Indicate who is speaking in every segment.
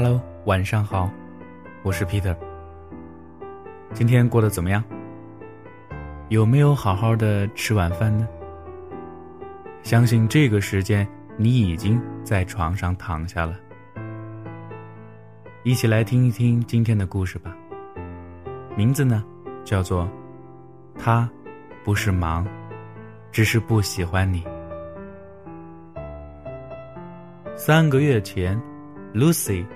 Speaker 1: Hello，晚上好，我是 Peter。今天过得怎么样？有没有好好的吃晚饭呢？相信这个时间你已经在床上躺下了。一起来听一听今天的故事吧。名字呢，叫做《他不是忙，只是不喜欢你》。三个月前，Lucy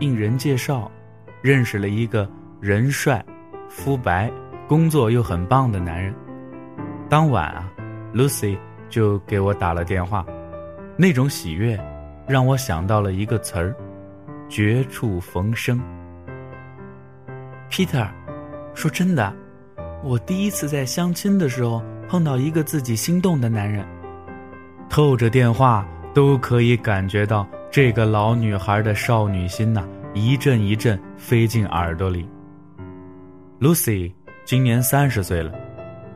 Speaker 1: 应人介绍认识了一个人帅、肤白、工作又很棒的男人。当晚啊，Lucy 就给我打了电话，那种喜悦让我想到了一个词儿：绝处逢生。Peter，说真的，我第一次在相亲的时候碰到一个自己心动的男人，透着电话。都可以感觉到这个老女孩的少女心呐，一阵一阵飞进耳朵里。Lucy 今年三十岁了，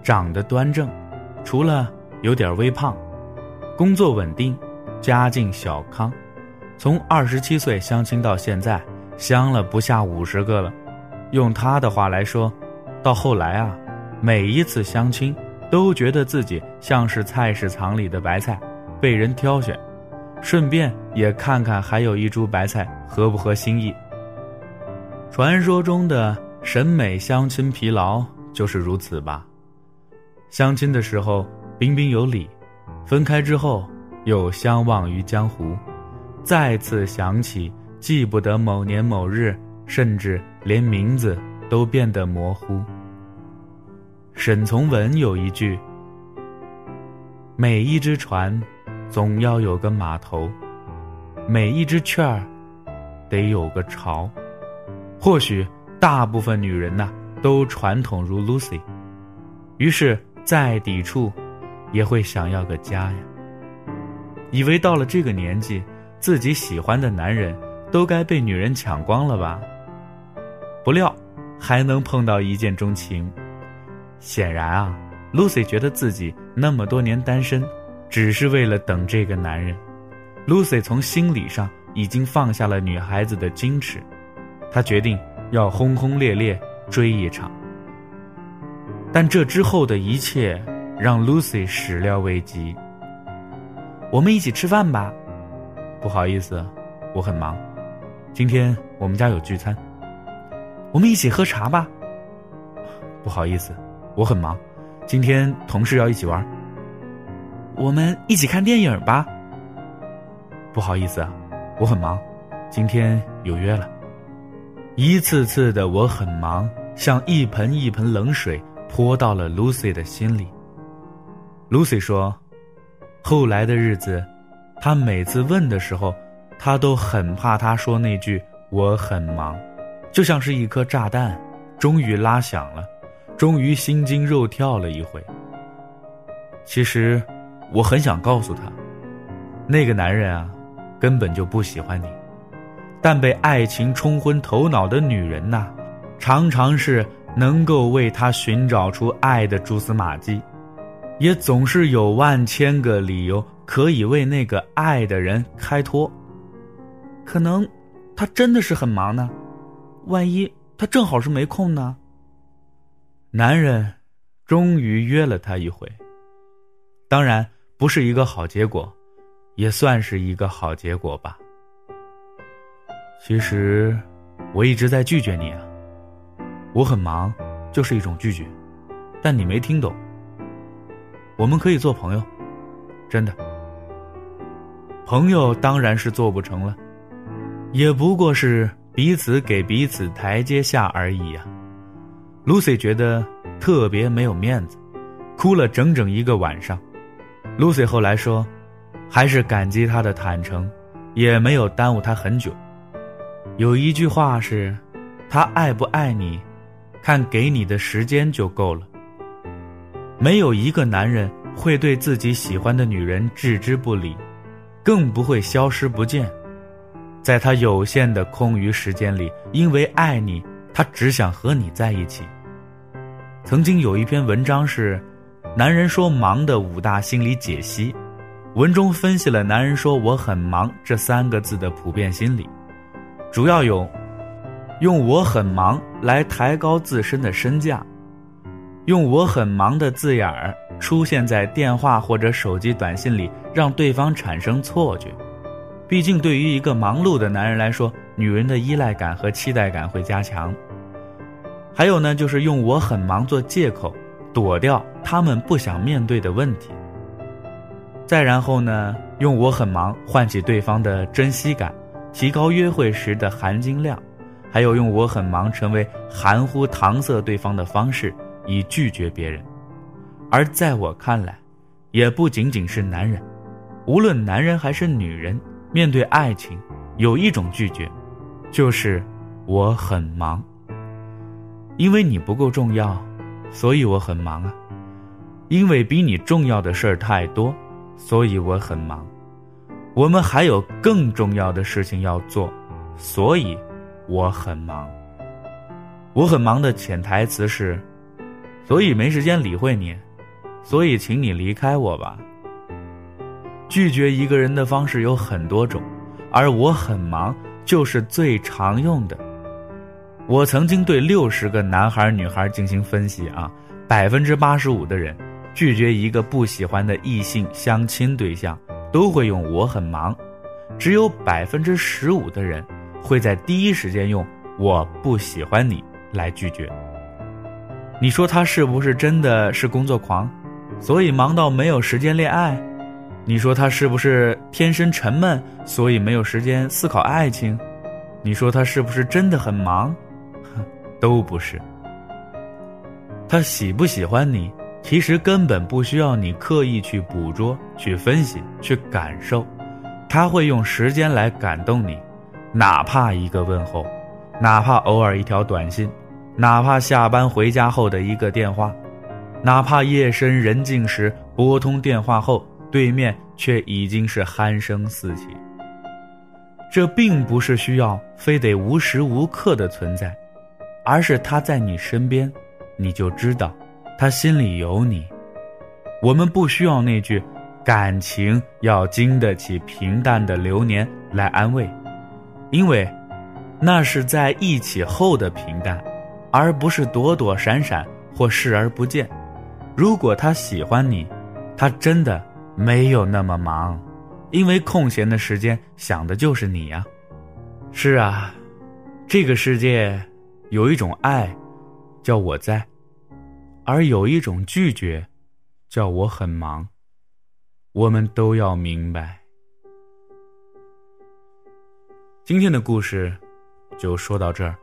Speaker 1: 长得端正，除了有点微胖，工作稳定，家境小康。从二十七岁相亲到现在，相了不下五十个了。用她的话来说，到后来啊，每一次相亲都觉得自己像是菜市场里的白菜。被人挑选，顺便也看看还有一株白菜合不合心意。传说中的审美相亲疲劳就是如此吧。相亲的时候彬彬有礼，分开之后又相忘于江湖，再次想起记不得某年某日，甚至连名字都变得模糊。沈从文有一句：“每一只船。”总要有个码头，每一只雀儿得有个巢。或许大部分女人呐都传统如 Lucy，于是再抵触，也会想要个家呀。以为到了这个年纪，自己喜欢的男人都该被女人抢光了吧？不料还能碰到一见钟情。显然啊，Lucy 觉得自己那么多年单身。只是为了等这个男人，Lucy 从心理上已经放下了女孩子的矜持，她决定要轰轰烈烈追一场。但这之后的一切让 Lucy 始料未及。我们一起吃饭吧？不好意思，我很忙。今天我们家有聚餐。我们一起喝茶吧？不好意思，我很忙。今天同事要一起玩。我们一起看电影吧。不好意思啊，我很忙，今天有约了。一次次的我很忙，像一盆一盆冷水泼到了 Lucy 的心里。Lucy 说：“后来的日子，他每次问的时候，他都很怕他说那句‘我很忙’，就像是一颗炸弹，终于拉响了，终于心惊肉跳了一回。其实。”我很想告诉他，那个男人啊，根本就不喜欢你。但被爱情冲昏头脑的女人呐，常常是能够为他寻找出爱的蛛丝马迹，也总是有万千个理由可以为那个爱的人开脱。可能他真的是很忙呢，万一他正好是没空呢？男人终于约了他一回，当然。不是一个好结果，也算是一个好结果吧。其实，我一直在拒绝你啊。我很忙，就是一种拒绝，但你没听懂。我们可以做朋友，真的。朋友当然是做不成了，也不过是彼此给彼此台阶下而已呀。Lucy 觉得特别没有面子，哭了整整一个晚上。Lucy 后来说：“还是感激他的坦诚，也没有耽误他很久。有一句话是：他爱不爱你，看给你的时间就够了。没有一个男人会对自己喜欢的女人置之不理，更不会消失不见。在他有限的空余时间里，因为爱你，他只想和你在一起。曾经有一篇文章是。”男人说“忙”的五大心理解析，文中分析了男人说“我很忙”这三个字的普遍心理。主要有用“我很忙”来抬高自身的身价，用“我很忙”的字眼儿出现在电话或者手机短信里，让对方产生错觉。毕竟，对于一个忙碌的男人来说，女人的依赖感和期待感会加强。还有呢，就是用“我很忙”做借口，躲掉他们不想面对的问题。再然后呢，用“我很忙”唤起对方的珍惜感。提高约会时的含金量，还有用“我很忙”成为含糊搪塞对方的方式，以拒绝别人。而在我看来，也不仅仅是男人，无论男人还是女人，面对爱情，有一种拒绝，就是“我很忙”。因为你不够重要，所以我很忙啊。因为比你重要的事儿太多，所以我很忙。我们还有更重要的事情要做，所以我很忙。我很忙的潜台词是，所以没时间理会你，所以请你离开我吧。拒绝一个人的方式有很多种，而我很忙就是最常用的。我曾经对六十个男孩女孩进行分析啊，百分之八十五的人拒绝一个不喜欢的异性相亲对象。都会用“我很忙”，只有百分之十五的人会在第一时间用“我不喜欢你”来拒绝。你说他是不是真的是工作狂，所以忙到没有时间恋爱？你说他是不是天生沉闷，所以没有时间思考爱情？你说他是不是真的很忙？都不是。他喜不喜欢你？其实根本不需要你刻意去捕捉、去分析、去感受，他会用时间来感动你，哪怕一个问候，哪怕偶尔一条短信，哪怕下班回家后的一个电话，哪怕夜深人静时拨通电话后，对面却已经是鼾声四起。这并不是需要非得无时无刻的存在，而是他在你身边，你就知道。他心里有你，我们不需要那句“感情要经得起平淡的流年”来安慰，因为那是在一起后的平淡，而不是躲躲闪闪或视而不见。如果他喜欢你，他真的没有那么忙，因为空闲的时间想的就是你呀。是啊，这个世界有一种爱，叫我在。而有一种拒绝，叫我很忙。我们都要明白。今天的故事就说到这儿，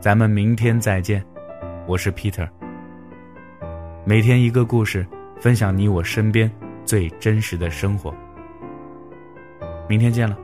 Speaker 1: 咱们明天再见。我是 Peter，每天一个故事，分享你我身边最真实的生活。明天见了。